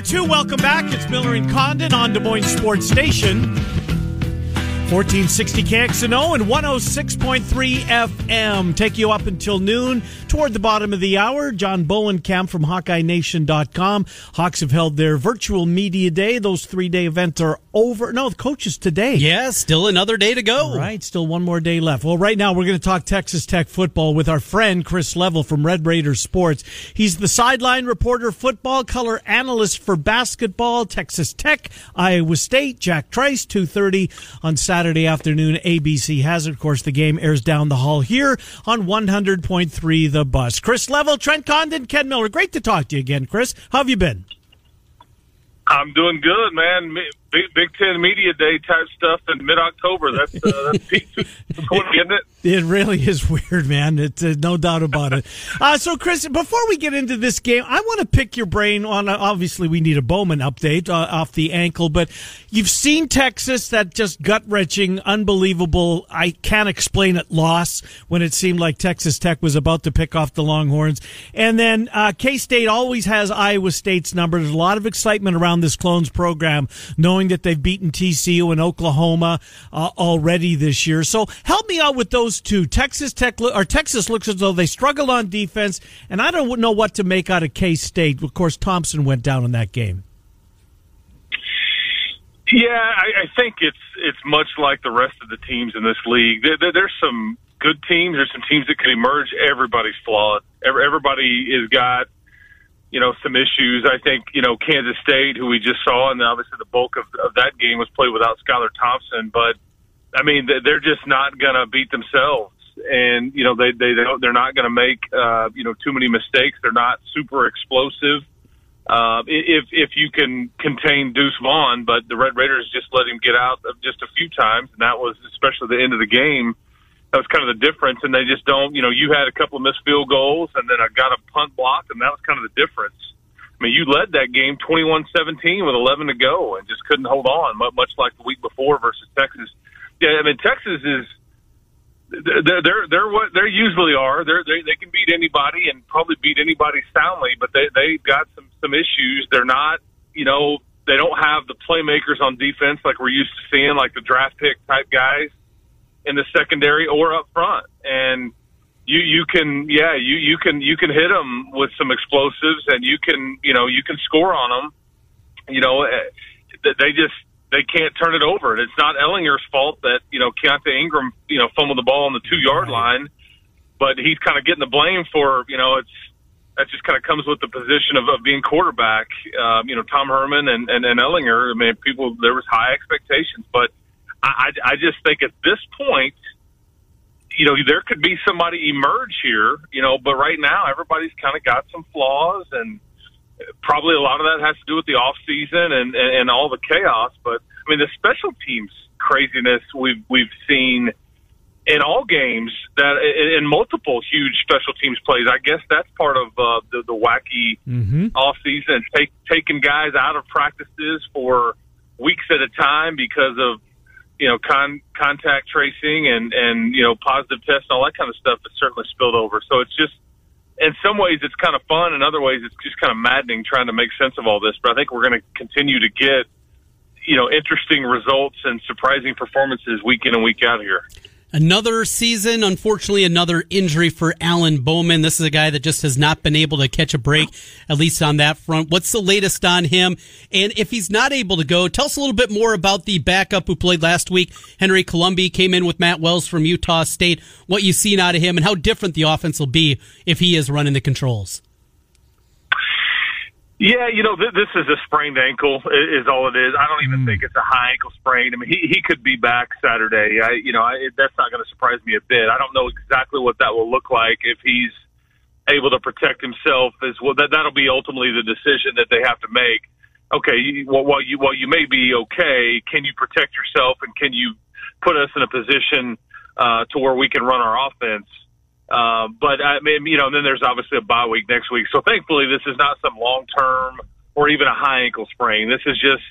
Two. Welcome back. It's Miller and Condon on Des Moines Sports Station. 1460 KXNO and 106.3 FM. Take you up until noon. Toward the bottom of the hour, John Bohnenkamp from HawkeyeNation.com. Hawks have held their virtual media day. Those three day events are over. No, the coaches today. Yeah, still another day to go. All right, still one more day left. Well, right now we're going to talk Texas Tech football with our friend Chris Level from Red Raiders Sports. He's the sideline reporter, football color analyst for basketball, Texas Tech, Iowa State, Jack Trice, 2.30 on Saturday afternoon. ABC has it. Of course, the game airs down the hall here on 100.3 The Bus. Chris Level, Trent Condon, Ken Miller. Great to talk to you again, Chris. How have you been? I'm doing good, man. Big, Big Ten Media Day type stuff in mid October. That's uh, that's peak, isn't it? It really is weird, man. It's uh, no doubt about it. Uh, so, Chris, before we get into this game, I want to pick your brain on. Uh, obviously, we need a Bowman update uh, off the ankle, but you've seen Texas that just gut wrenching, unbelievable. I can't explain it loss when it seemed like Texas Tech was about to pick off the Longhorns, and then uh, K State always has Iowa State's number. There's a lot of excitement around this clones program, knowing that they've beaten TCU and Oklahoma uh, already this year. So, help me out with those two. Texas Tech or Texas looks as though they struggle on defense, and I don't know what to make out of K State. Of course, Thompson went down in that game. Yeah, I, I think it's it's much like the rest of the teams in this league. There, there, there's some good teams. There's some teams that can emerge. Everybody's flawed. Every, everybody has got you know some issues. I think you know Kansas State, who we just saw, and obviously the bulk of, of that game was played without Skylar Thompson. But I mean, they- they're just not going to beat themselves, and you know they they they're not going to make uh, you know too many mistakes. They're not super explosive. Uh, if if you can contain Deuce Vaughn, but the Red Raiders just let him get out just a few times, and that was especially the end of the game. That was kind of the difference, and they just don't. You know, you had a couple of missed field goals, and then I got a punt block, and that was kind of the difference. I mean, you led that game 21-17 with 11 to go, and just couldn't hold on, mu- much like the week before versus Texas. Yeah, I mean, Texas is they're they're they're what they usually are. They're, they they can beat anybody and probably beat anybody soundly, but they they've got some some issues. They're not, you know, they don't have the playmakers on defense like we're used to seeing, like the draft pick type guys in the secondary or up front. And you you can yeah you you can you can hit them with some explosives and you can you know you can score on them. You know, eh, they just they can't turn it over. And it's not Ehlinger's fault that, you know, Keaontay Ingram, you know, fumbled the ball on the two yard line, but he's kind of getting the blame for, you know, it's, that just kind of comes with the position of, of being quarterback. Um, you know, Tom Herman and, and, and Ellinger, I mean, people, there was high expectations, but I, I I just think at this point, you know, there could be somebody emerge here, you know, but right now everybody's kind of got some flaws and, probably a lot of that has to do with the off season and, and, and all the chaos. But I mean, the special teams craziness we've we've seen in all games that in, in multiple huge special teams plays. I guess that's part of uh, the, the wacky Mm-hmm. off season, take, taking guys out of practices for weeks at a time because of you know con, contact tracing and and you know positive tests and all that kind of stuff that certainly spilled over. So it's just in some ways it's kind of fun, in other ways it's just kind of maddening trying to make sense of all this. But I think we're going to continue to get you know interesting results and surprising performances week in and week out here. Another season, unfortunately, another injury for Alan Bowman. This is a guy that just has not been able to catch a break, at least on that front. What's the latest on him? And if he's not able to go, tell us a little bit more about the backup who played last week. Henry Colombi came in with Matt Wells from Utah State. What you've seen out of him and how different the offense will be if he is running the controls. Yeah, you know, th- this is a sprained ankle is all it is. I don't even mm. think it's a high ankle sprain. I mean, he he could be back Saturday. I, you know, I, that's not going to surprise me a bit. I don't know exactly what that will look like if he's able to protect himself. As well, that that'll be ultimately the decision that they have to make. Okay, you, well, while you while you may be okay, can you protect yourself and can you put us in a position uh, to where we can run our offense? Uh, but I mean, you know, and then there's obviously a bye week next week. So thankfully, this is not some long term or even a high ankle sprain. This is just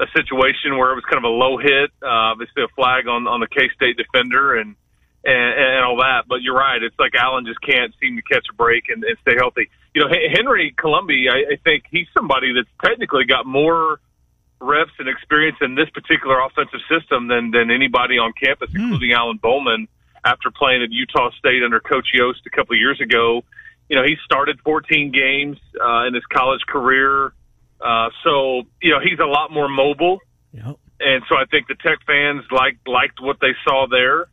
a situation where it was kind of a low hit, uh, obviously a flag on on the K State defender and, and and all that. But you're right. It's like Allen just can't seem to catch a break and, and stay healthy. You know, Henry Colombi, I, I think he's somebody that's technically got more reps and experience in this particular offensive system than than anybody on campus, mm. including Alan Bowman after playing at Utah State under Coach Yost a couple of years ago. You know, he started 14 games uh, in his college career. Uh, so, you know, he's a lot more mobile. Yep. And so I think the Tech fans liked, liked what they saw there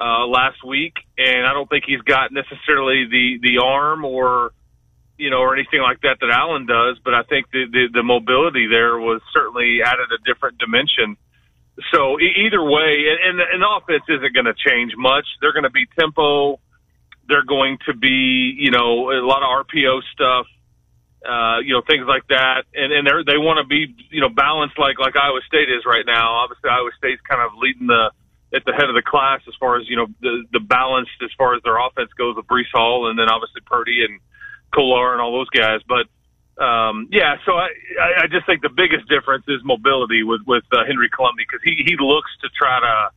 uh, last week. And I don't think he's got necessarily the, the arm or, you know, or anything like that that Allen does. But I think the, the, the mobility there was certainly added a different dimension so either way, and, and the offense isn't going to change much. They're going to be tempo. They're going to be, you know, a lot of RPO stuff, uh, you know, things like that. And, and they're, they want to be, you know, balanced like, like Iowa State is right now. Obviously, Iowa State's kind of leading the, at the head of the class as far as, you know, the, the balance as far as their offense goes with Breece Hall and then obviously Purdy and Kolar and all those guys. But, um, yeah, so I, I just think the biggest difference is mobility with with uh, Henry Colombi because he he looks to try to,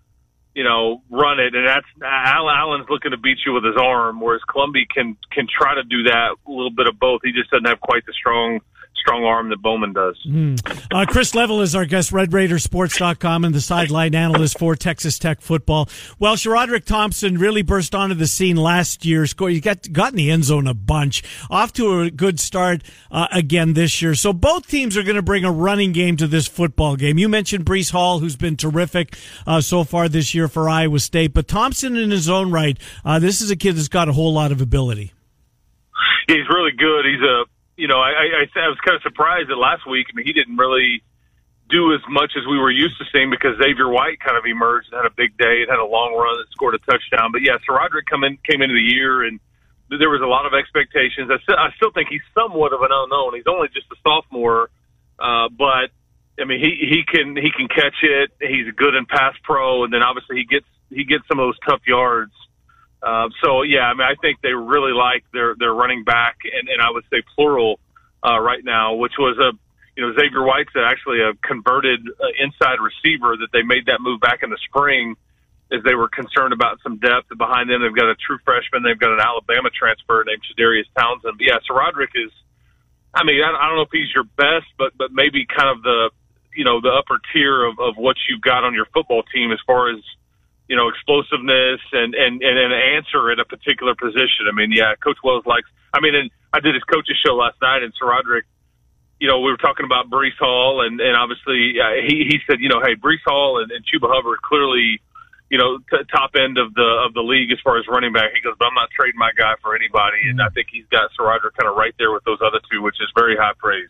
you know, run it, and that's Al Allen's looking to beat you with his arm, whereas Colombi can can try to do that a little bit of both. He just doesn't have quite the strong strong arm that Bowman does. Mm. Uh, Chris Level is our guest, RedRaidersports.com and the sideline analyst for Texas Tech football. Well, SaRodorick Thompson really burst onto the scene last year. Scored, he got, got in the end zone a bunch. Off to a good start uh, again this year. So both teams are going to bring a running game to this football game. You mentioned Breece Hall, who's been terrific uh, so far this year for Iowa State, but Thompson in his own right, uh, this is a kid that's got a whole lot of ability. He's really good. He's a you know, I, I, I was kind of surprised that last week. I mean, he didn't really do as much as we were used to seeing because Xavier White kind of emerged and had a big day and had a long run and scored a touchdown. But yeah, SaRodorick come in, came into the year and there was a lot of expectations. I still, I still think he's somewhat of an unknown. He's only just a sophomore, uh, but I mean, he he can he can catch it. He's good in pass pro, and then obviously he gets he gets some of those tough yards. Uh, so yeah, I mean, I think they really like their their running back, and, and I would say plural uh, right now, which was a you know Xavier White's actually a converted uh, inside receiver that they made that move back in the spring, as they were concerned about some depth behind them. They've got a true freshman, they've got an Alabama transfer named Chadarius Townsend. But yeah, SaRodorick is. I mean, I, I don't know if he's your best, but but maybe kind of the you know the upper tier of, of what you've got on your football team as far as you know, explosiveness and, and, and an answer at a particular position. I mean, yeah, Coach Wells likes, I mean, and I did his coach's show last night and SaRodorick, you know, we were talking about Breece Hall and, and obviously uh, he, he said, you know, hey, Breece Hall and, and Chuba Hubbard clearly, you know, t- top end of the, of the league as far as running back. He goes, but I'm not trading my guy for anybody. And I think he's got SaRodorick kind of right there with those other two, which is very high praise.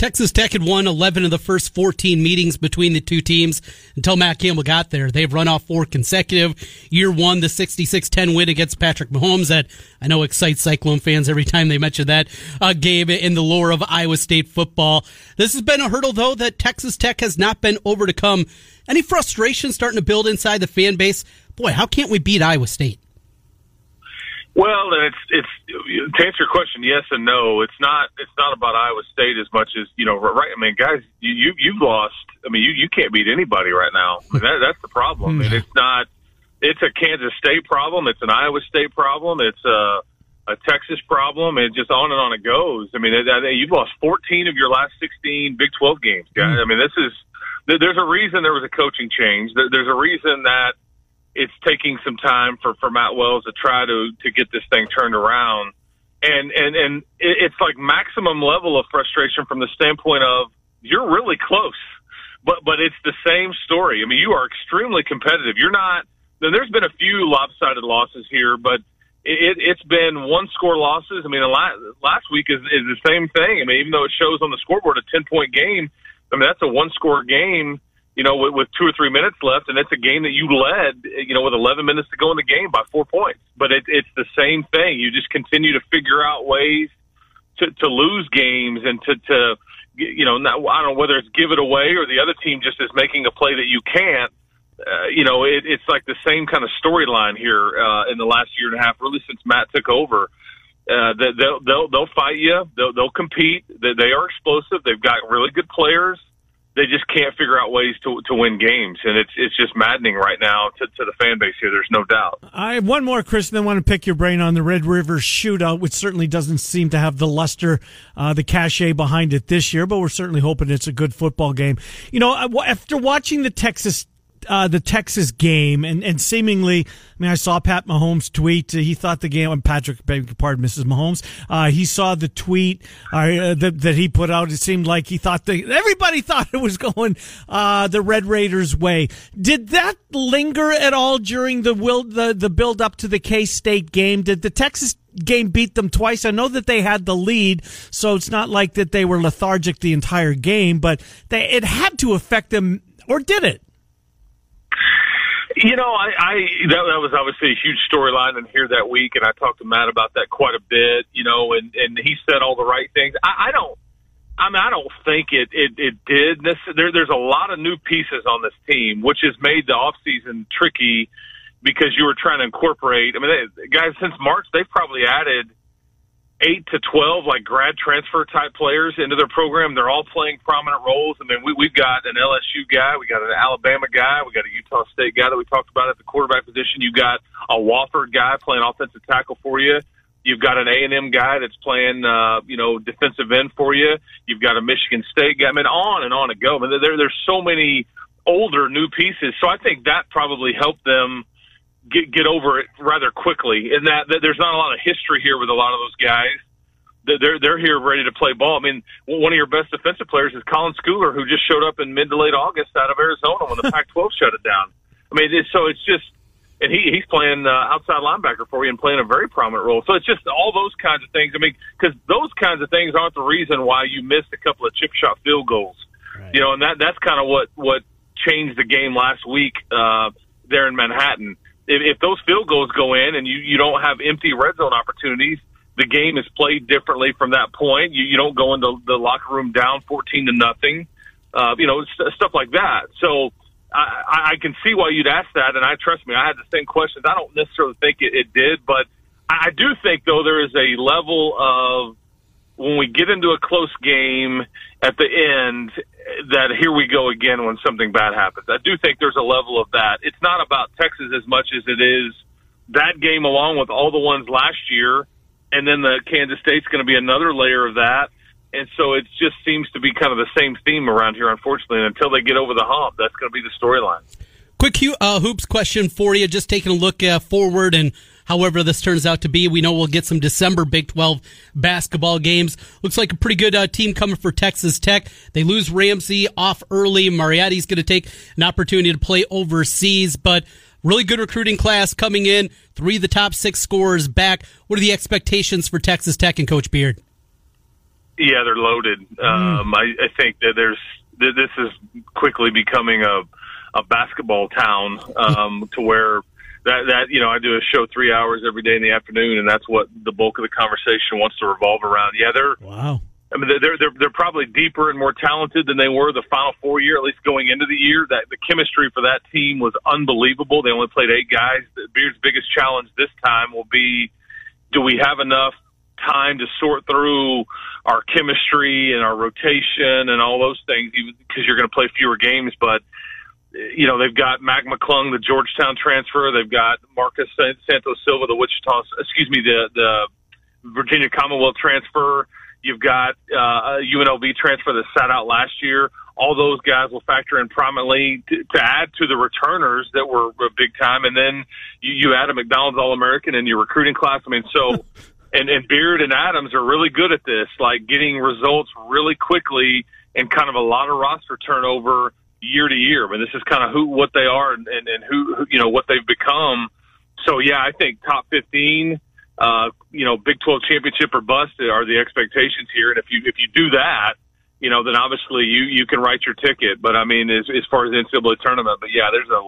Texas Tech had won 11 of the first 14 meetings between the two teams until Matt Campbell got there. They've run off four consecutive. Year one, the 66-10 win against Patrick Mahomes that I know excites Cyclone fans every time they mention that uh, game in the lore of Iowa State football. This has been a hurdle, though, that Texas Tech has not been over to come. Any frustration starting to build inside the fan base? Boy, how can't we beat Iowa State? Well, and it's it's to answer your question, yes and no. It's not it's not about Iowa State as much as you know. Right? I mean, guys, you, you you've lost. I mean, you you can't beat anybody right now. I mean, that, that's the problem. and it's not. It's a Kansas State problem. It's an Iowa State problem. It's a a Texas problem, and just on and on it goes. I mean, it, I, you've lost 14 of your last 16 Big 12 games, guys. Hmm. I mean, this is there's a reason there was a coaching change. There's a reason that it's taking some time for for Matt Wells to try to to get this thing turned around. And and and it's like maximum level of frustration from the standpoint of you're really close, but but it's the same story. I mean, you are extremely competitive. You're not. There's been a few lopsided losses here, but it, it's been one score losses. I mean, last, last week is, is the same thing. I mean, even though it shows on the scoreboard a 10 point game, I mean, that's a one score game, you know, with, with two or three minutes left. And it's a game that you led, you know, with 11 minutes to go in the game by four points. But it, it's the same thing. You just continue to figure out ways to, to lose games and to, to, you know, not, I don't know whether it's give it away or the other team just is making a play that you can't uh, you know, it, it's like the same kind of storyline here uh, in the last year and a half, really since Matt took over. Uh, they'll they'll they'll fight you. They'll they'll compete. They, they are explosive. They've got really good players. They just can't figure out ways to to win games, and it's it's just maddening right now to, to the fan base here. There's no doubt. I have one more, Chris, and then want to pick your brain on the Red River Shootout, which certainly doesn't seem to have the luster, uh, the cachet behind it this year. But we're certainly hoping it's a good football game. You know, after watching the Texas uh, the Texas game, and, and seemingly, I mean, I saw Pat Mahomes tweet. Uh, he thought the game, Patrick, pardon, Mrs. Mahomes, uh, he saw the tweet uh, that, that he put out. It seemed like he thought the, everybody thought it was going uh, the Red Raiders' way. Did that linger at all during the will the, the build up to the K State game? Did the Texas game beat them twice. I know that they had the lead, so it's not like that they were lethargic the entire game, but they, it had to affect them, or did it? You know, I, I that, that was obviously a huge storyline in here that week, and I talked to Matt about that quite a bit. You know, and and he said all the right things. I, I don't. I mean, I don't think it it, it did. This, there, there's a lot of new pieces on this team, which has made the off season tricky because you were trying to incorporate. I mean, they, guys, since March, they've probably added eight to twelve like grad transfer type players into their program. They're all playing prominent roles. I mean, we, we've got an LSU guy, we got an Alabama guy, we got a Utah State guy that we talked about at the quarterback position. You got a Wofford guy playing offensive tackle for you. You've got an A and M guy that's playing, uh, you know, defensive end for you. You've got a Michigan State guy. I mean, on and on it go. I mean, there, there's so many older new pieces. So I think that probably helped them get get over it rather quickly. In that, that there's not a lot of history here with a lot of those guys. They're they're here ready to play ball. I mean, one of your best defensive players is Colin Schooler, who just showed up in mid to late August out of Arizona when the Pac-12 shut it down. I mean, it's, so it's just, and he he's playing uh, outside linebacker for you and playing a very prominent role. So it's just all those kinds of things. I mean, because those kinds of things aren't the reason why you missed a couple of chip shot field goals. Right. You know, and that that's kind of what what changed the game last week uh, there in Manhattan if, if those field goals go in and you, you don't have empty red zone opportunities, the game is played differently from that point. You, you don't go into the locker room down 14 to nothing, uh, you know, st- stuff like that. So I, I can see why you'd ask that. And I trust me, I had the same questions. I don't necessarily think it, it did, but I do think though there is a level of when we get into a close game at the end that here we go again when something bad happens. I do think there's a level of that. It's not about Texas as much as it is that game along with all the ones last year, and then the Kansas State's going to be another layer of that. And so it just seems to be kind of the same theme around here, unfortunately. And until they get over the hump, that's going to be the storyline. Quick uh, hoops question for you. Just taking a look uh, forward and however this turns out to be. We know we'll get some December Big 12 basketball games. Looks like a pretty good uh, team coming for Texas Tech. They lose Ramsey off early. Moretti's going to take an opportunity to play overseas, but really good recruiting class coming in. Three of the top six scorers back. What are the expectations for Texas Tech and Coach Beard? Yeah, they're loaded. Mm. Um, I, I think that there's this is quickly becoming a a basketball town um, to where that that you know I do a show three hours every day in the afternoon, and that's what the bulk of the conversation wants to revolve around. Yeah, they're wow. I mean, they're they're they're probably deeper and more talented than they were the final four year, at least going into the year. That the chemistry for that team was unbelievable. They only played eight guys. The Beard's biggest challenge this time will be: do we have enough time to sort through our chemistry and our rotation and all those things? Because you're going to play fewer games, but you know, they've got Mac McClung, the Georgetown transfer. They've got Marcus Santos Silva, the Wichita, excuse me, the, the Virginia Commonwealth transfer. You've got uh, a UNLV transfer that sat out last year. all those guys will factor in prominently to, to add to the returners that were big time. And then you, you add a McDonald's All American in your recruiting class. I mean, so. And, and Beard and Adams are really good at this, like getting results really quickly and kind of a lot of roster turnover year to year. I mean, this is kind of who what they are and, and, and who, who you know what they've become. So yeah, I think top fifteen, uh, you know, Big Twelve championship or bust are the expectations here. And if you if you do that, you know, then obviously you you can write your ticket. But I mean, as as far as the NCAA tournament, but yeah, there's a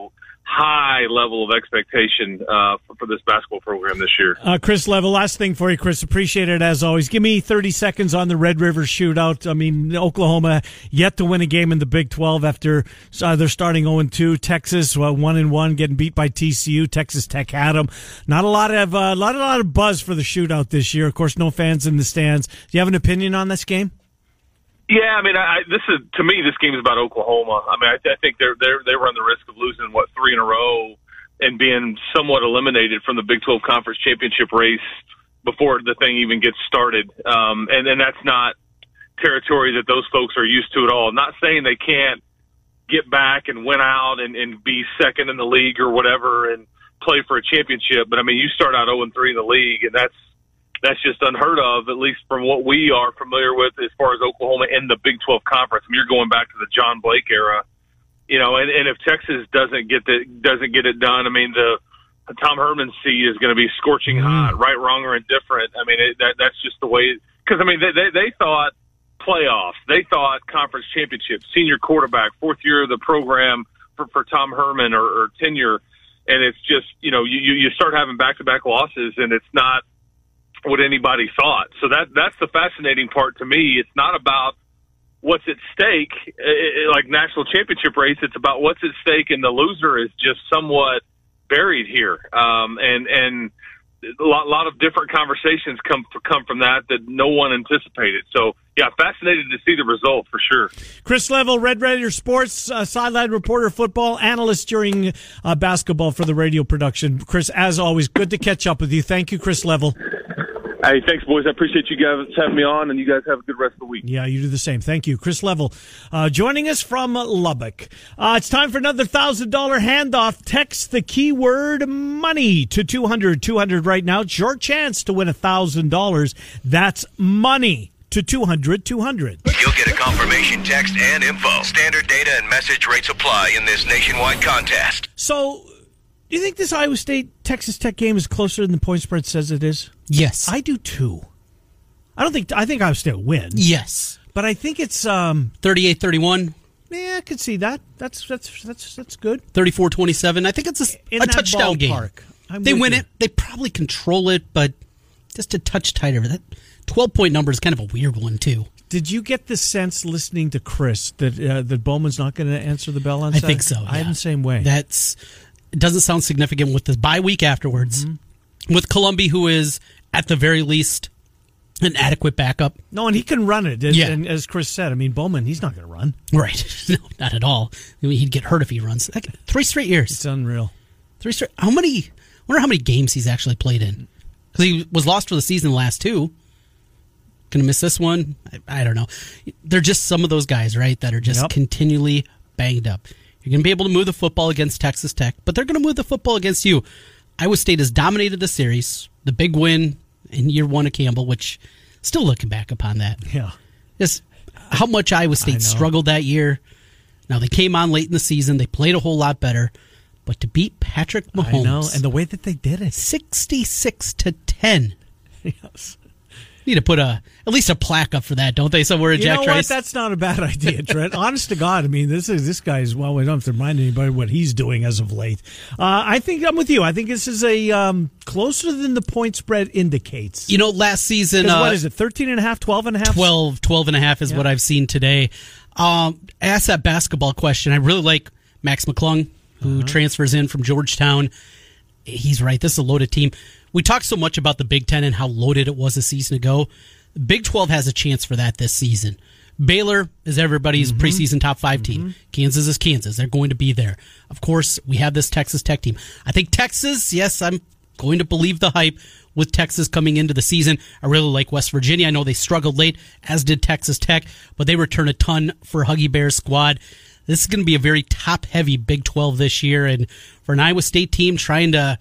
high level of expectation uh, for, for, this basketball program this year. Uh, Chris Level, last thing for you, Chris. Appreciate it as always. Give me 30 seconds on the Red River shootout. I mean, Oklahoma yet to win a game in the Big 12 after uh, they're starting 0 2. Texas well, 1 and 1, getting beat by TCU. Texas Tech had them. Not a lot of uh, lot, a lot of buzz for the shootout this year. Of course, no fans in the stands. Do you have an opinion on this game? Yeah, I mean, I, this is to me, this game is about Oklahoma. I mean, I, I think they're they're they run the risk of losing what three in a row and being somewhat eliminated from the Big 12 conference championship race before the thing even gets started. Um, and and that's not territory that those folks are used to at all. Not saying they can't get back and win out and, and be second in the league or whatever and play for a championship, but I mean, you start out 0 and 3 in the league, and that's that's just unheard of, at least from what we are familiar with as far as Oklahoma in the Big 12 conference. I mean, you're going back to the John Blake era, you know, and, and if Texas doesn't get the, doesn't get it done, I mean, the, Tom Herman seat is going to be scorching mm. hot, right, wrong, or indifferent. I mean, it, that, that's just the way, because I mean, they, they, they thought playoffs, they thought conference championship, senior quarterback, fourth year of the program for, for Tom Herman or, or tenure. And it's just, you know, you, you start having back to back losses and it's not, what anybody thought. So that that's the fascinating part to me. It's not about what's at stake, it, like national championship race. It's about what's at stake, and the loser is just somewhat buried here. Um, and and a lot, lot of different conversations come come from that that no one anticipated. So yeah, fascinated to see the result for sure. Chris Level, Red Raider Sports uh, sideline reporter, football analyst during uh, basketball for the radio production. Chris, as always, good to catch up with you. Thank you, Chris Level. Hey, thanks, boys. I appreciate you guys having me on, and you guys have a good rest of the week. Yeah, you do the same. Thank you. Chris Level uh, joining us from Lubbock. Uh, it's time for another $1,000 handoff. Text the keyword money to 200 200 right now. It's your chance to win $1,000. That's money to 200 200. You'll get a confirmation text and info. Standard data and message rates apply in this nationwide contest. So, do you think this Iowa State Texas Tech game is closer than the point spread says it is? Yes, I do too. I don't think I think Iowa State will win. Yes, but I think it's um 38-31. Yeah, I could see that. That's that's that's that's good. 34-27. I think it's a, a touchdown game. I'm they win you. it. They probably control it, but just a touch tighter. That 12 point number is kind of a weird one too. Did you get the sense listening to Chris that uh, that Bowman's not going to answer the bell on? I think so. Yeah. I am the same way. That's it doesn't sound significant with the bye week afterwards. Mm-hmm. With Colombi, who is at the very least an adequate backup. No, and he can run it. And, Yeah. and as Chris said, I mean Bowman, he's not going to run. Right. no, not at all. I mean, he'd get hurt if he runs. Like, Three straight years. It's unreal. Three straight. How many? I wonder how many games he's actually played in. Because he was lost for the season the last two. Gonna miss this one? I, I don't know. They're just some of those guys, right? That are just Yep. continually banged up. You're gonna be able to move the football against Texas Tech, but they're gonna move the football against you. Iowa State has dominated the series. The big win in year one of Campbell, which still looking back upon that, Yeah. just how much Iowa State struggled that year. Now they came on late in the season. They played a whole lot better, but to beat Patrick Mahomes, I know, and the way that they did it. sixty-six to ten. Yes. Need to put a at least a plaque up for that, don't they? Somewhere in You Jack know Trice. what? That's not a bad idea, Trent. Honest to God, I mean, this is this guy's. Well, we don't have to remind anybody what he's doing as of late. Uh, I think I'm with you. I think this is a um, closer than the point spread indicates. you know, last season, uh, what is it? 13 and a half, 12 and a half? 12, 12 and a half is what I've seen today. Um, ask that basketball question. I really like Max McClung, who Uh-huh. transfers in from Georgetown. He's right. This is a loaded team. We talk so much about the Big Ten and how loaded it was a season ago. Big 12 has a chance for that this season. Baylor is everybody's Mm-hmm. preseason top 5 team. Kansas is Kansas. They're going to be there. Of course, we have this Texas Tech team. I think Texas, yes, I'm going to believe the hype with Texas coming into the season. I really like West Virginia. I know they struggled late, as did Texas Tech, but they return a ton for Huggy Bear's squad. This is going to be a very top heavy Big 12 this year. And for an Iowa State team trying to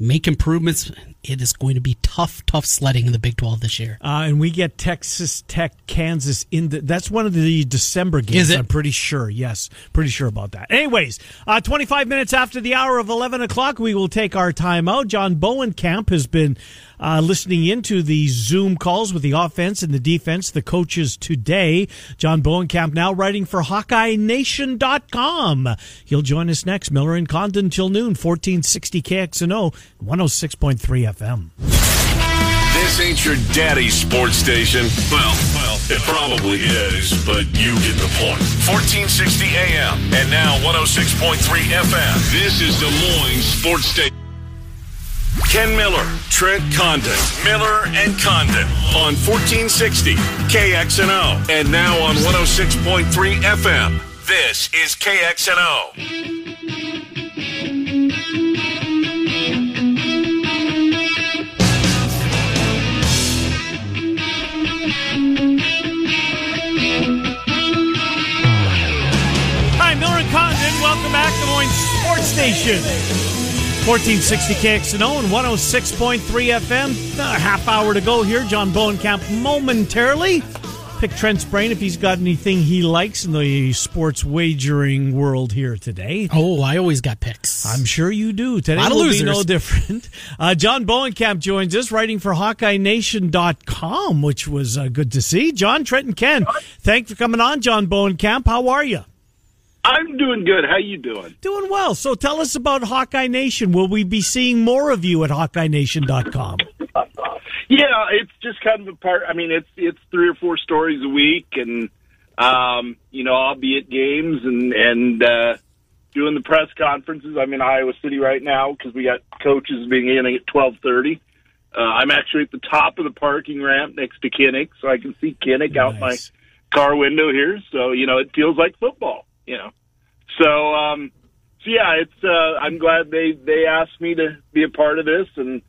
make improvements, it is going to be tough, tough sledding in the Big 12 this year. Uh, and we get Texas Tech, Kansas in the. That's one of the December games. Is it? I'm pretty sure. Yes, pretty sure about that. Anyways, uh, 25 minutes after the hour of 11 o'clock, we will take our time out. John Bohnenkamp has been uh, listening into the Zoom calls with the offense and the defense, the coaches today. John Bohnenkamp now writing for HawkeyeNation.com. He'll join us next. Miller and Condon till noon, 1460 KXNO, 106.3 FM. This ain't your daddy's sports station. Well, well, it probably is, but you get the point. 1460 AM and now 106.3 FM. This is Des Moines Sports Station. Ken Miller, Trent Condon, Miller and Condon on 1460 KXNO and now on 106.3 FM. This is KXNO. Station. 1460 KXNO and 106.3 FM. A half hour to go here. John Bohnenkamp momentarily. Pick Trent's brain if he's got anything he likes in the sports wagering world here today. Oh, I always got picks. I'm sure you do. Today will losers. be no different. Uh, John Bohnenkamp joins us, writing for HawkeyeNation.com, which was uh, good to see. John, Trent, and Ken, thanks for coming on, John Bohnenkamp. How are you? I'm doing good. How you doing? Doing well. So tell us about Hawkeye Nation. Will we be seeing more of you at HawkeyeNation.com? Yeah, it's just kind of a part. I mean, it's it's three or four stories a week, and um, you know, I'll be at games and and uh, doing the press conferences. I'm in Iowa City right now because we got coaches beginning at twelve thirty. Uh, I'm actually at the top of the parking ramp next to Kinnick, so I can see Kinnick out my car window here. So you know, it feels like football. You know, so um, so yeah, it's. Uh, I'm glad they they asked me to be a part of this, and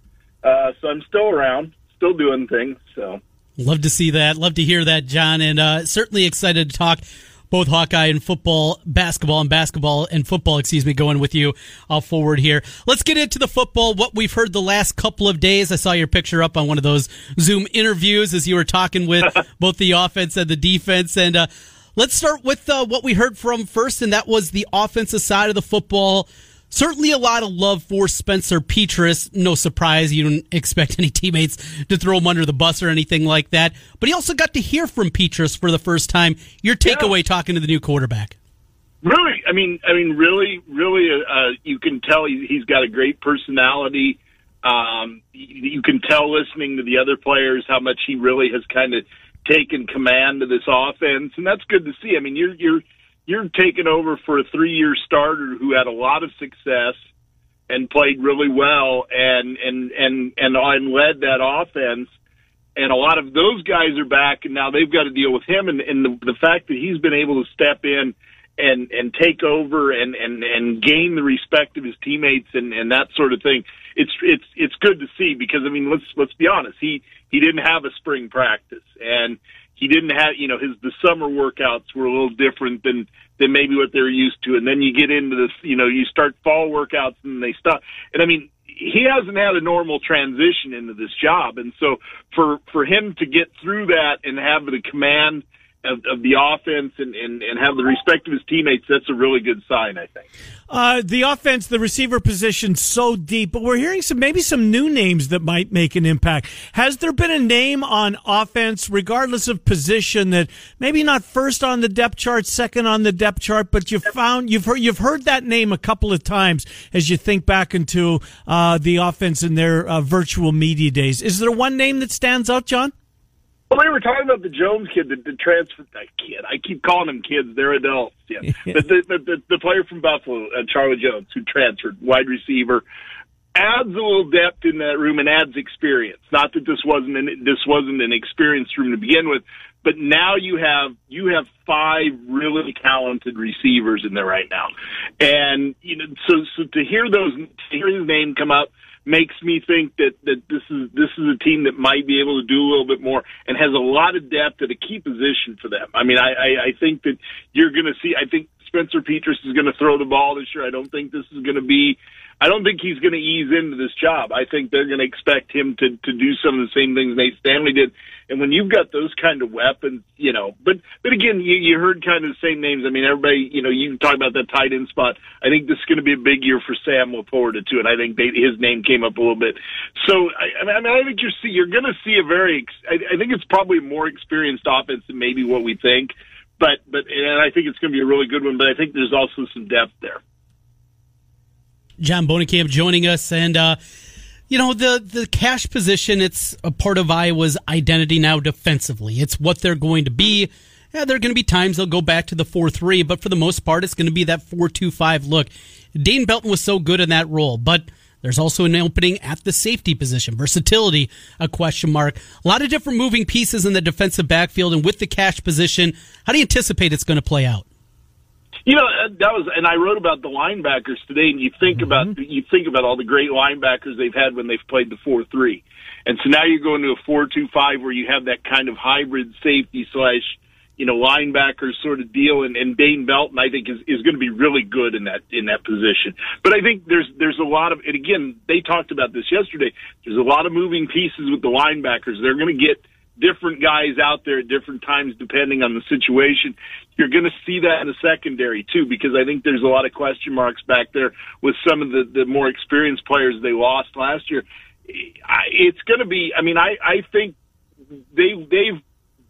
uh, so I'm still around, still doing things. So Love to see that. Love to hear that, John. And uh, certainly excited to talk both Hawkeye and football, basketball and basketball and football, excuse me, going with you all forward here. Let's get into the football. What we've heard the last couple of days. I saw your picture up on one of those Zoom interviews as you were talking with both the offense and the defense. And uh, let's start with uh, what we heard from first, and that was the offensive side of the football. Certainly a lot of love for Spencer Petras. No surprise, you don't expect any teammates to throw him under the bus or anything like that. But he also got to hear from Petras for the first time. Your takeaway talking to the new quarterback. really, I mean, I mean, really, really, uh, you can tell he, he's got a great personality. Um, you can tell listening to the other players how much he really has kind of taken command of this offense, and that's good to see. I mean, you're you're you're taking over for a three-year starter who had a lot of success and played really well and and and and, and led that offense. And a lot of those guys are back, and now they've got to deal with him. And, and the, the fact that he's been able to step in and and take over and and and gain the respect of his teammates and and that sort of thing. It's it's it's good to see because I mean let's let's be honest he he didn't have a spring practice and he didn't have you know his the summer workouts were a little different than than maybe what they're used to. And then you get into this you know you start fall workouts and they stop. And I mean he hasn't had a normal transition into this job. And so for for him to get through that and have the command of, of the offense and, and, and have the respect of his teammates, that's a really good sign, I think. Uh, the offense, the receiver position, so deep, but we're hearing some maybe some new names that might make an impact. Has there been a name on offense, regardless of position, that maybe not first on the depth chart, second on the depth chart, but you found you've heard you've heard that name a couple of times as you think back into uh, the offense in their uh, virtual media days. Is there one name that stands out, John? Well, they were talking about the Jones kid, the, the transfer that kid. I keep calling them kids; they're adults. Yeah, but the, the, the the player from Buffalo, uh, Charlie Jones, who transferred, wide receiver, adds a little depth in that room and adds experience. Not that this wasn't an, this wasn't an experienced room to begin with, but now you have you have five really talented receivers in there right now, and you know so so to hear those to hear his name come up makes me think that that this is this is a team that might be able to do a little bit more and has a lot of depth at a key position for them. I mean, I I, I think that you're going to see. I think Spencer Petras is going to throw the ball this year. I don't think this is going to be. I don't think he's going to ease into this job. I think they're going to expect him to to do some of the same things Nate Stanley did. And when you've got those kind of weapons, you know, but but again, you, you heard kind of the same names. I mean, everybody, you know, you can talk about that tight end spot. I think this is going to be a big year for Sam Laporta too, and I think they, his name came up a little bit. So I, I mean, I think you're see you're going to see a very. I, I think it's probably a more experienced offense than maybe what we think but but and I think it's going to be a really good one. But I think there's also some depth there. John Bohnenkamp joining us, and uh, you know the the cash position. It's a part of Iowa's identity now defensively. It's what they're going to be. Yeah, there are going to be times they'll go back to the four three, but for the most part, it's going to be that four two five look. Dane Belton was so good in that role, but there's also an opening at the safety position. Versatility, a question mark. A lot of different moving pieces in the defensive backfield and with the cash position. How do you anticipate it's going to play out? You know uh, that was, and I wrote about the linebackers today. And you think mm-hmm. about you think about all the great linebackers they've had when they've played the four three, and so now you're going to a four two five where you have that kind of hybrid safety slash you know, linebacker sort of deal. And, and Dane Belton, I think, is, is going to be really good in that in that position. But I think there's there's a lot of, and again, they talked about this yesterday. There's a lot of moving pieces with the linebackers. They're going to get different guys out there at different times depending on the situation. You're going to see that in the secondary too, because I think there's a lot of question marks back there with some of the, the more experienced players they lost last year. It's going to be, I mean, I, I think they, they've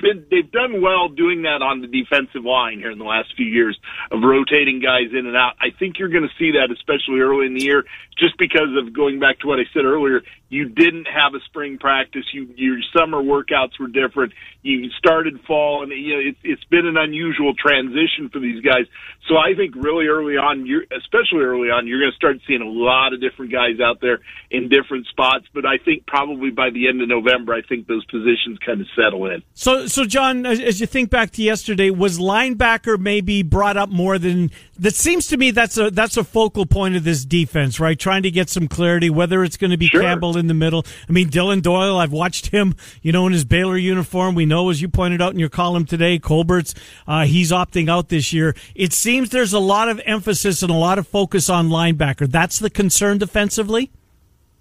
been they've done well doing that on the defensive line here in the last few years of rotating guys in and out. I think you're going to see that especially early in the year, just because of going back to what I said earlier. You didn't have a spring practice. You your summer workouts were different. You started fall, and you know it's it's been an unusual transition for these guys. So I think really early on, you're especially early on, you're going to start seeing a lot of different guys out there in different spots. But I think probably by the end of November, I think those positions kind of settle in. So so John, as you think back to yesterday, was linebacker maybe brought up more than that? Seems to me that's a that's a focal point of this defense, right? Trying to get some clarity, whether it's going to be sure. Campbell in the middle. I mean, Dillon Doyle. I've watched him, you know, in his Baylor uniform. We know, as you pointed out in your column today, Colbert's uh, he's opting out this year. It seems there's a lot of emphasis and a lot of focus on linebacker. That's the concern defensively.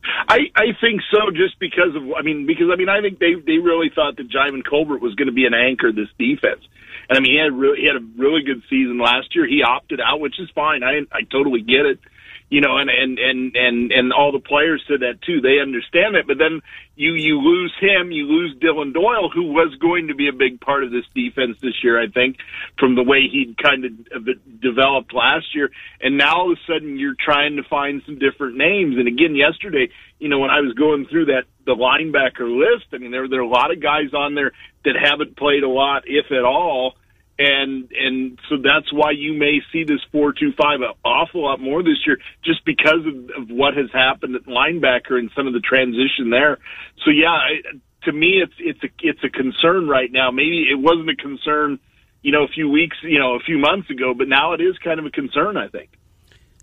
I, I think so, just because of I mean because I mean I think they they really thought that Djimon Colbert was going to be an anchor this defense, and I mean he had really he had a really good season last year. He opted out, which is fine. I I totally get it you know, and and and and and all the players said that too. They understand it, but then you you lose him, you lose Dillon Doyle, who was going to be a big part of this defense this year. I think from the way he kind of developed last year, and now all of a sudden you're trying to find some different names. And again, yesterday, you know, when I was going through that the linebacker list, I mean, there there are a lot of guys on there that haven't played a lot, if at all and and so that's why you may see this four two five an awful lot more this year, just because of, of what has happened at linebacker and some of the transition there. So yeah, I, to me, it's it's a it's a concern right now. Maybe it wasn't a concern, you know, a few weeks, you know, a few months ago, but now it is kind of a concern. I think.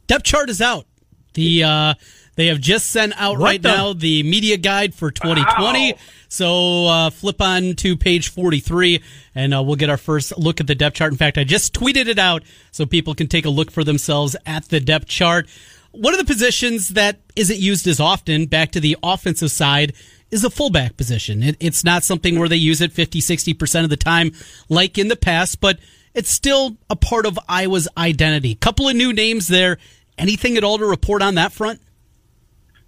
Depth chart is out. The uh, they have just sent out what right the? now the media guide for 2020. Wow. So uh, flip on to page 43 and uh, we'll get our first look at the depth chart. In fact, I just tweeted it out so people can take a look for themselves at the depth chart. One of the positions that isn't used as often, back to the offensive side, is a fullback position. It, it's not something where they use it 50, 60% of the time like in the past, but it's still a part of Iowa's identity. Couple of new names there. Anything at all to report on that front?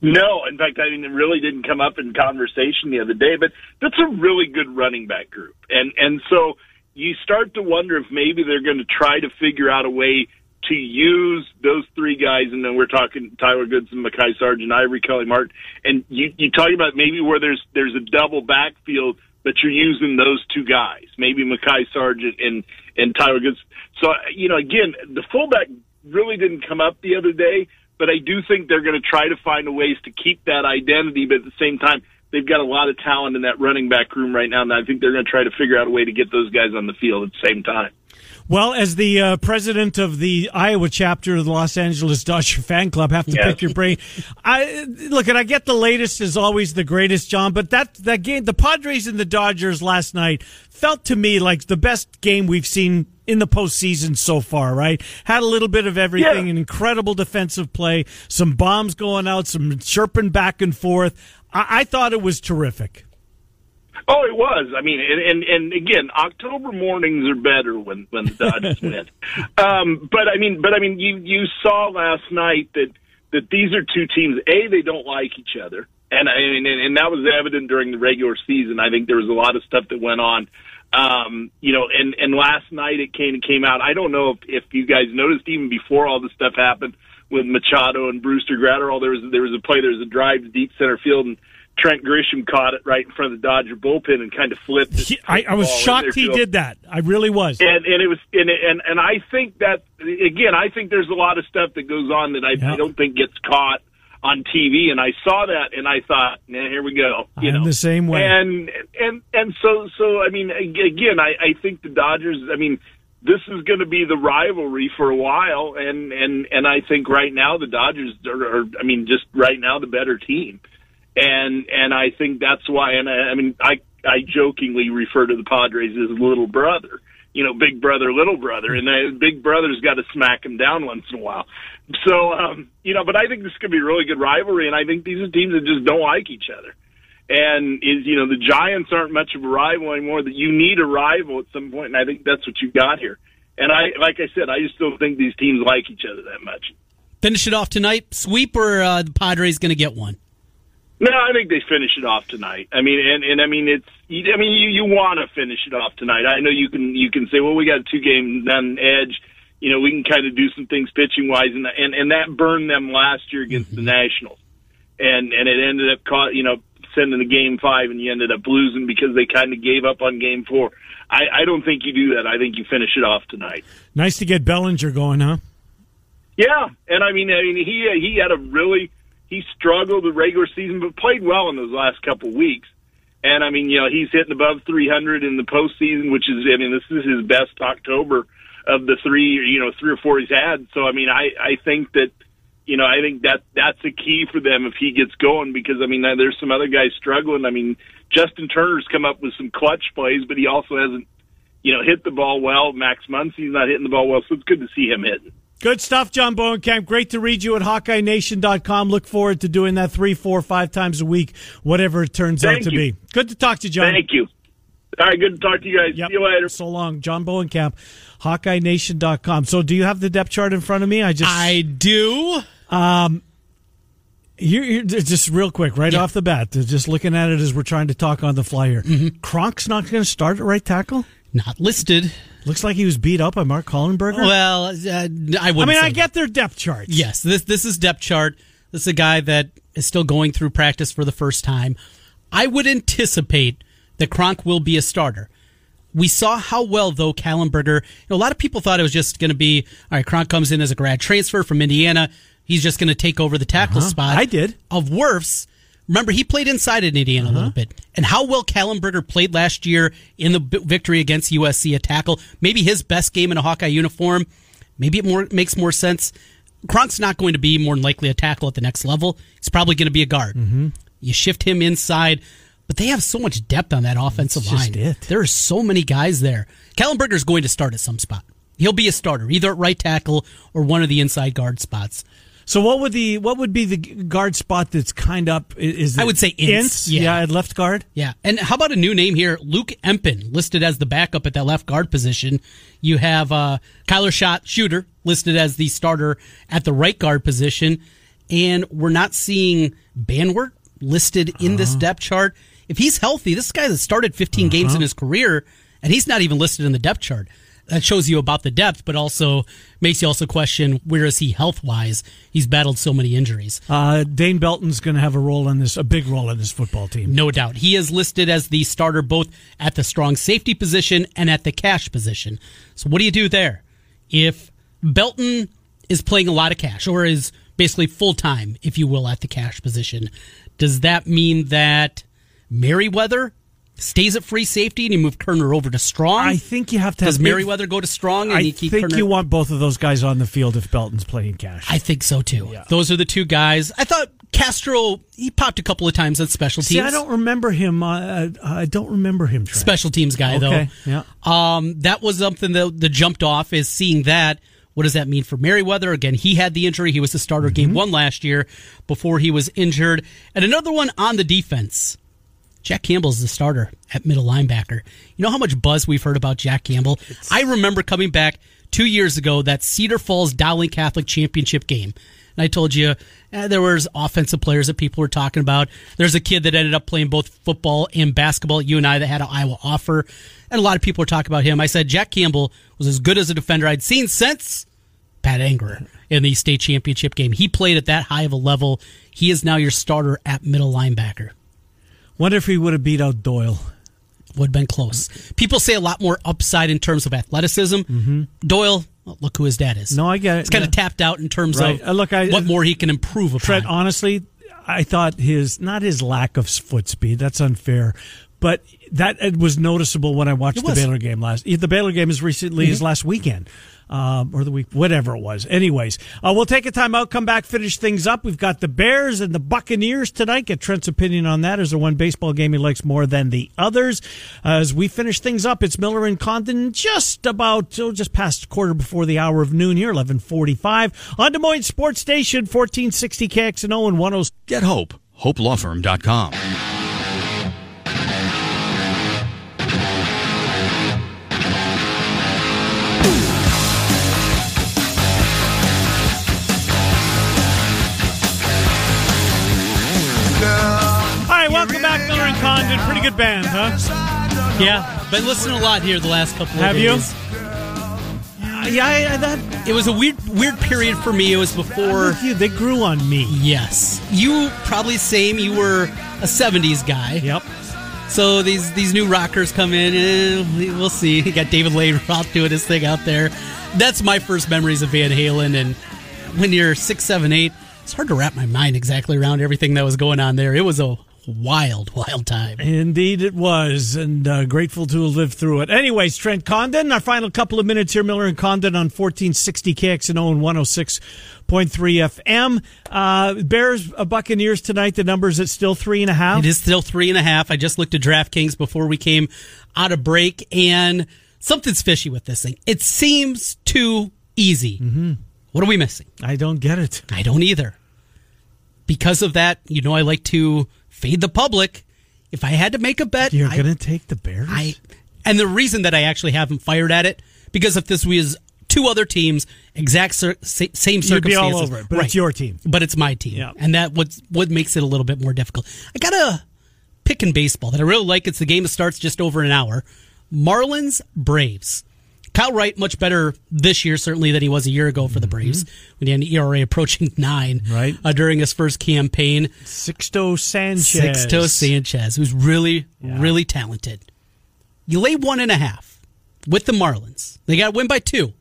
No, in fact, I mean, it really didn't come up in conversation the other day, but that's a really good running back group. And, and so you start to wonder if maybe they're going to try to figure out a way to use those three guys, and then we're talking Tyler Goodson, Mekhi Sargent, Ivory Kelly Martin, and you you talk about maybe where there's there's a double backfield, but you're using those two guys, maybe Mekhi Sargent and and Tyler Goodson. So you know, again, the fullback really didn't come up the other day, but I do think they're going to try to find a ways to keep that identity, but at the same time, they've got a lot of talent in that running back room right now, and I think they're going to try to figure out a way to get those guys on the field at the same time. Well, as the uh, president of the Iowa chapter of the Los Angeles Dodger fan club, have to Yes. pick your brain. I look, and I get the latest is always the greatest, John. But that that game, the Padres and the Dodgers last night, felt to me like the best game we've seen in the postseason so far. Right? Had a little bit of everything, Yeah. an incredible defensive play, some bombs going out, some chirping back and forth. I, I thought it was terrific. Oh, it was. I mean, and, and and again, October mornings are better when when the Dodgers win. Um, but I mean, but I mean, you you saw last night that that these are two teams. A, they don't like each other, and I mean, and, and that was evident during the regular season. I think there was a lot of stuff that went on. Um, you know, and and last night it came came out. I don't know if if you guys noticed even before all this stuff happened with Machado and Brusdar Graterol. There was there was a play. There was a drive to deep center field and. Trent Grisham caught it right in front of the Dodger bullpen and kind of flipped it. He- I, I was shocked he did that. I really was. And and it was and and and I think that again, I think there's a lot of stuff that goes on that I, Yeah. I don't think gets caught on TV. And I saw that and I thought, nah, here we go. You know, the same way. And and and so so I mean, again, I I think the Dodgers. I mean. This is going to be the rivalry for a while, and and and I think right now the Dodgers are, are I mean, just right now the better team and and I think that's why. And I, I mean, I I jokingly refer to the Padres as little brother. You know, big brother, little brother, and uh, big brother's got to smack him down once in a while. So, um, you know, but I think this could be a really good rivalry, and I think these are teams that just don't like each other. And is you know the Giants aren't much of a rival anymore. That you need a rival at some point, and I think that's what you got here. And I, like I said, I just don't think these teams like each other that much. Finish it off tonight. Sweep or uh, the Padres going to get one? No, I think they finish it off tonight. I mean, and and I mean it's. I mean, you you want to finish it off tonight. I know you can you can say, well, we got a two games on um, edge. You know, we can kind of do some things pitching wise, and and and that burned them last year against the mm-hmm. Nationals, and and it ended up caught you know sending the game five, and you ended up losing because they kind of gave up on game four. I I don't think you do that. I think you finish it off tonight. Nice to get Bellinger going, huh? Yeah, and I mean, I mean, he he had a really he struggled the regular season, but played well in those last couple weeks. And I mean, you know, he's hitting above 300 in the postseason, which is, I mean, this is his best October of the three, you know, three or four he's had. So I mean, I I think that, you know, I think that that's a key for them if he gets going because I mean, there's some other guys struggling. I mean, Justin Turner's come up with some clutch plays, but he also hasn't, you know, hit the ball well. Max Muncy's not hitting the ball well, so it's good to see him hitting. Good stuff, John Bohnenkamp. Great to read you at HawkeyeNation.com. Look forward to doing that three, four, five times a week, whatever it turns out to you. be. Good to talk to you, John. Thank you. All right, good to talk to you guys. Yep. See you later. So long. John Bohnenkamp, HawkeyeNation.com. So do you have the depth chart in front of me? I just I do. Um, you're just real quick, right Yeah. off the bat, just looking at it as we're trying to talk on the fly here. Mm-hmm. Kronk's not going to start at right tackle. Not listed. Looks like he was beat up by Mark Kallenberger. Well, uh, I wouldn't. I mean, I that. get their depth chart. Yes, this this is depth chart. This is a guy that is still going through practice for the first time. I would anticipate that Kronk will be a starter. We saw how well though Kallenberger. You know, a lot of people thought it was just going to be all right. Kronk comes in as a grad transfer from Indiana. He's just going to take over the tackle spot. I did. of Wirfs. Remember, he played inside in Indiana a little bit, and how well Kallenberger played last year in the victory against USC at tackle. Maybe his best game in a Hawkeye uniform. Maybe it more makes more sense. Kronk's not going to be more than likely a tackle at the next level. He's probably going to be a guard. Mm-hmm. You shift him inside, but they have so much depth on that offensive line. it. There are so many guys there. Kallenberger's going to start at some spot. He'll be a starter, either at right tackle or one of the inside guard spots. So what would the what would be the guard spot that's kind up? Is I would say Ince, Yeah. yeah. at left guard. Yeah. And how about a new name here? Luke Empen, listed as the backup at that left guard position. You have uh, Kyler Schott, shooter, listed as the starter at the right guard position. And we're not seeing Banwart listed in this depth chart. If he's healthy, this guy that started 15 games in his career, and he's not even listed in the depth chart. That shows you about the depth, but also makes you also question where is he health wise? He's battled so many injuries. Uh, Dane Belton's going to have a role in this, a big role in this football team. No doubt. He is listed as the starter both at the strong safety position and at the cash position. So what do you do there? If Belton is playing a lot of cash or is basically full time, if you will, at the cash position, does that mean that Merriweather stays at free safety and you move Koerner over to strong? I think you have to. Does have Merriweather go to strong and I you keep think Koerner? you want both of those guys on the field if Belton's playing cash. I think so too. Those are the two guys. I thought Castro he popped a couple of times at special teams. See, I don't remember him. Uh, I don't remember him. Trent. special teams guy Okay, though. yeah. Um, that was something that, that jumped off is seeing that. What does that mean for Merriweather? Again, he had the injury. He was the starter Mm-hmm. game one last year before he was injured. And another one on the defense. Jack Campbell's the starter at middle linebacker. You know how much buzz we've heard about Jack Campbell? I remember coming back two years ago that Cedar Falls Dowling Catholic Championship game. And I told you eh, there was offensive players that people were talking about. There's a kid that ended up playing both football and basketball at I that had an Iowa offer. And a lot of people were talking about him. I said Jack Campbell was as good as a defender I'd seen since Pat Anger in the state championship game. He played at that high of a level. He is now your starter at middle linebacker. Wonder if he would have beat out Doyle. Would have been close. People say a lot more upside in terms of athleticism. Doyle, well, look who his dad is. Mm-hmm. No, I get it. It's kind Yeah. of tapped out in terms Right. of Uh, look, I- what more he can improve upon. Trent, honestly, I thought his not his lack of foot speed. That's unfair, but that it was noticeable when I watched the. Baylor game last. The Baylor game is recently as last weekend. Um, or the week, whatever it was. Anyways, uh, we'll take a time out, come back, finish things up. We've got the Bears and the Buccaneers tonight. Get Trent's opinion on that. Is there one baseball game he likes more than the others? as we finish things up, it's Miller and Condon just about, oh, just past quarter before the hour of noon here, 1145 on Des Moines Sports Station, 1460 KXNO and 10. Get hope. HopeLawFirm.com. Pretty good band, huh? yeah, been listening a lot here the last couple of Have you? days. Uh, yeah, I, I, that It was a weird, weird period for me. It was before. you, they grew on me. Yes, you probably same. You were a '70s guy. Yep. So these these new rockers come in, and we'll see. You got David Lane out doing his thing out there. That's my first memories of Van Halen. And when you're six, seven, eight, it's hard to wrap my mind exactly around everything that was going on there. It was a wild, wild time. Indeed, it was, and uh, grateful to have lived through it. Anyways, Trent Condon, our final couple of minutes here, Miller and Condon on 1460 KXNO and 106.3 FM. Uh, Bears, uh, Buccaneers tonight, the numbers at still three and a half. It is still three and a half. I just looked at DraftKings before we came out of break, and something's fishy with this thing. It seems too easy. Mm-hmm. What are we missing? I don't get it. I don't either. Because of that, you know, I like to fade the public. If I had to make a bet, You're I, to take the Bears? I, and the reason that I actually haven't fired at it because if this was two other teams, exact cir- sa- same You'd be all over it, but it's your team. but it's my team, Yeah. and that what what makes it a little bit more difficult. I got a pick in baseball that I really like. It's the game that starts just over an hour. Marlins Braves. Kyle Wright much better this year certainly than he was a year ago for the Braves when he had an ERA approaching nine Mm-hmm. Right. uh, during his first campaign. Sixto Sanchez. Sixto Sanchez, who's really, really talented. You lay one and a half with the Marlins. They got to win by two.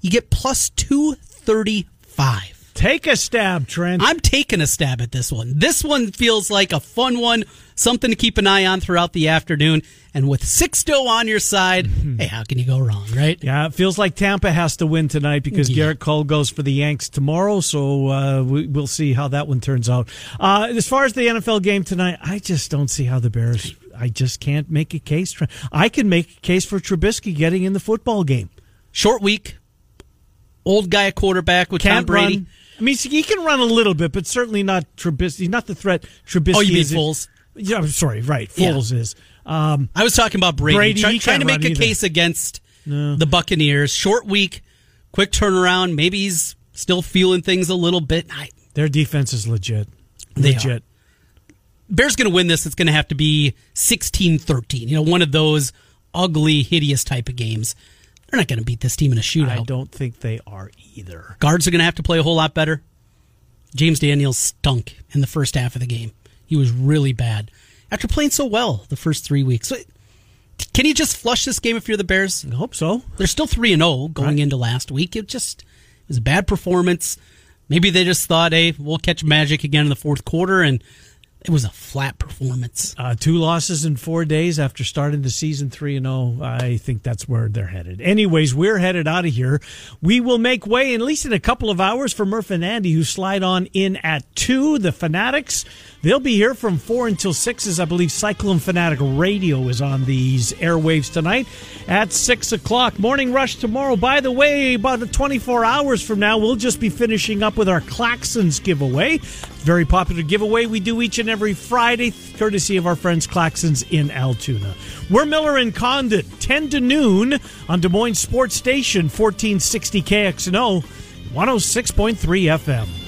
You get plus 235. Take a stab, Trent. I'm taking a stab at this one. This one feels like a fun one, something to keep an eye on throughout the afternoon. And with Sixto on your side, hey, how can you go wrong, right? Yeah, it feels like Tampa has to win tonight because Yeah. Gerrit Cole goes for the Yanks tomorrow. So uh, we, we'll see how that one turns out. Uh, as far as the NFL game tonight, I just don't see how the Bears. I just can't make a case. For, I can make a case for Trubisky getting in the football game. Short week, old guy quarterback with Tom Can't Brady. run. I mean, he can run a little bit, but certainly not Trubisky. He's not the threat Trubisky Oh, you mean is. Foles? Yeah, I'm sorry. Right, Yeah. Is. Um, I was talking about Brady, Brady, try- trying to make a either. case against the Buccaneers. Short week, quick turnaround. Maybe he's still feeling things a little bit. I, their defense is legit. They are. legit. Bears going to win this. It's going to have to be 16-13. You know, one of those ugly, hideous type of games. They're not going to beat this team in a shootout. I don't think they are either. Guards are going to have to play a whole lot better. James Daniels stunk in the first half of the game. He was really bad after playing so well the first three weeks. So, can you just flush this game if you're the Bears? I hope so. They're still three and zero going Right. into last week. It just it was a bad performance. Maybe they just thought, "Hey, we'll catch magic again in the fourth quarter." And It was a flat performance. Uh, two losses in four days after starting the season three and zero. I think that's where they're headed. Anyways, we're headed out of here. We will make way, at least in a couple of hours, for Murph and Andy, who slide on in at two. The Fanatics, they'll be here from four until six, as I believe Cyclone Fanatic Radio is on these airwaves tonight at six o'clock. Morning rush tomorrow. By the way, about 24 hours from now, we'll just be finishing up with our Claxons giveaway. Very popular giveaway we do each and every Friday, courtesy of our friends Claxons in Altoona. We're Miller and Condon, 10 to noon on Des Moines Sports Station, 1460 KXNO, 106.3 FM.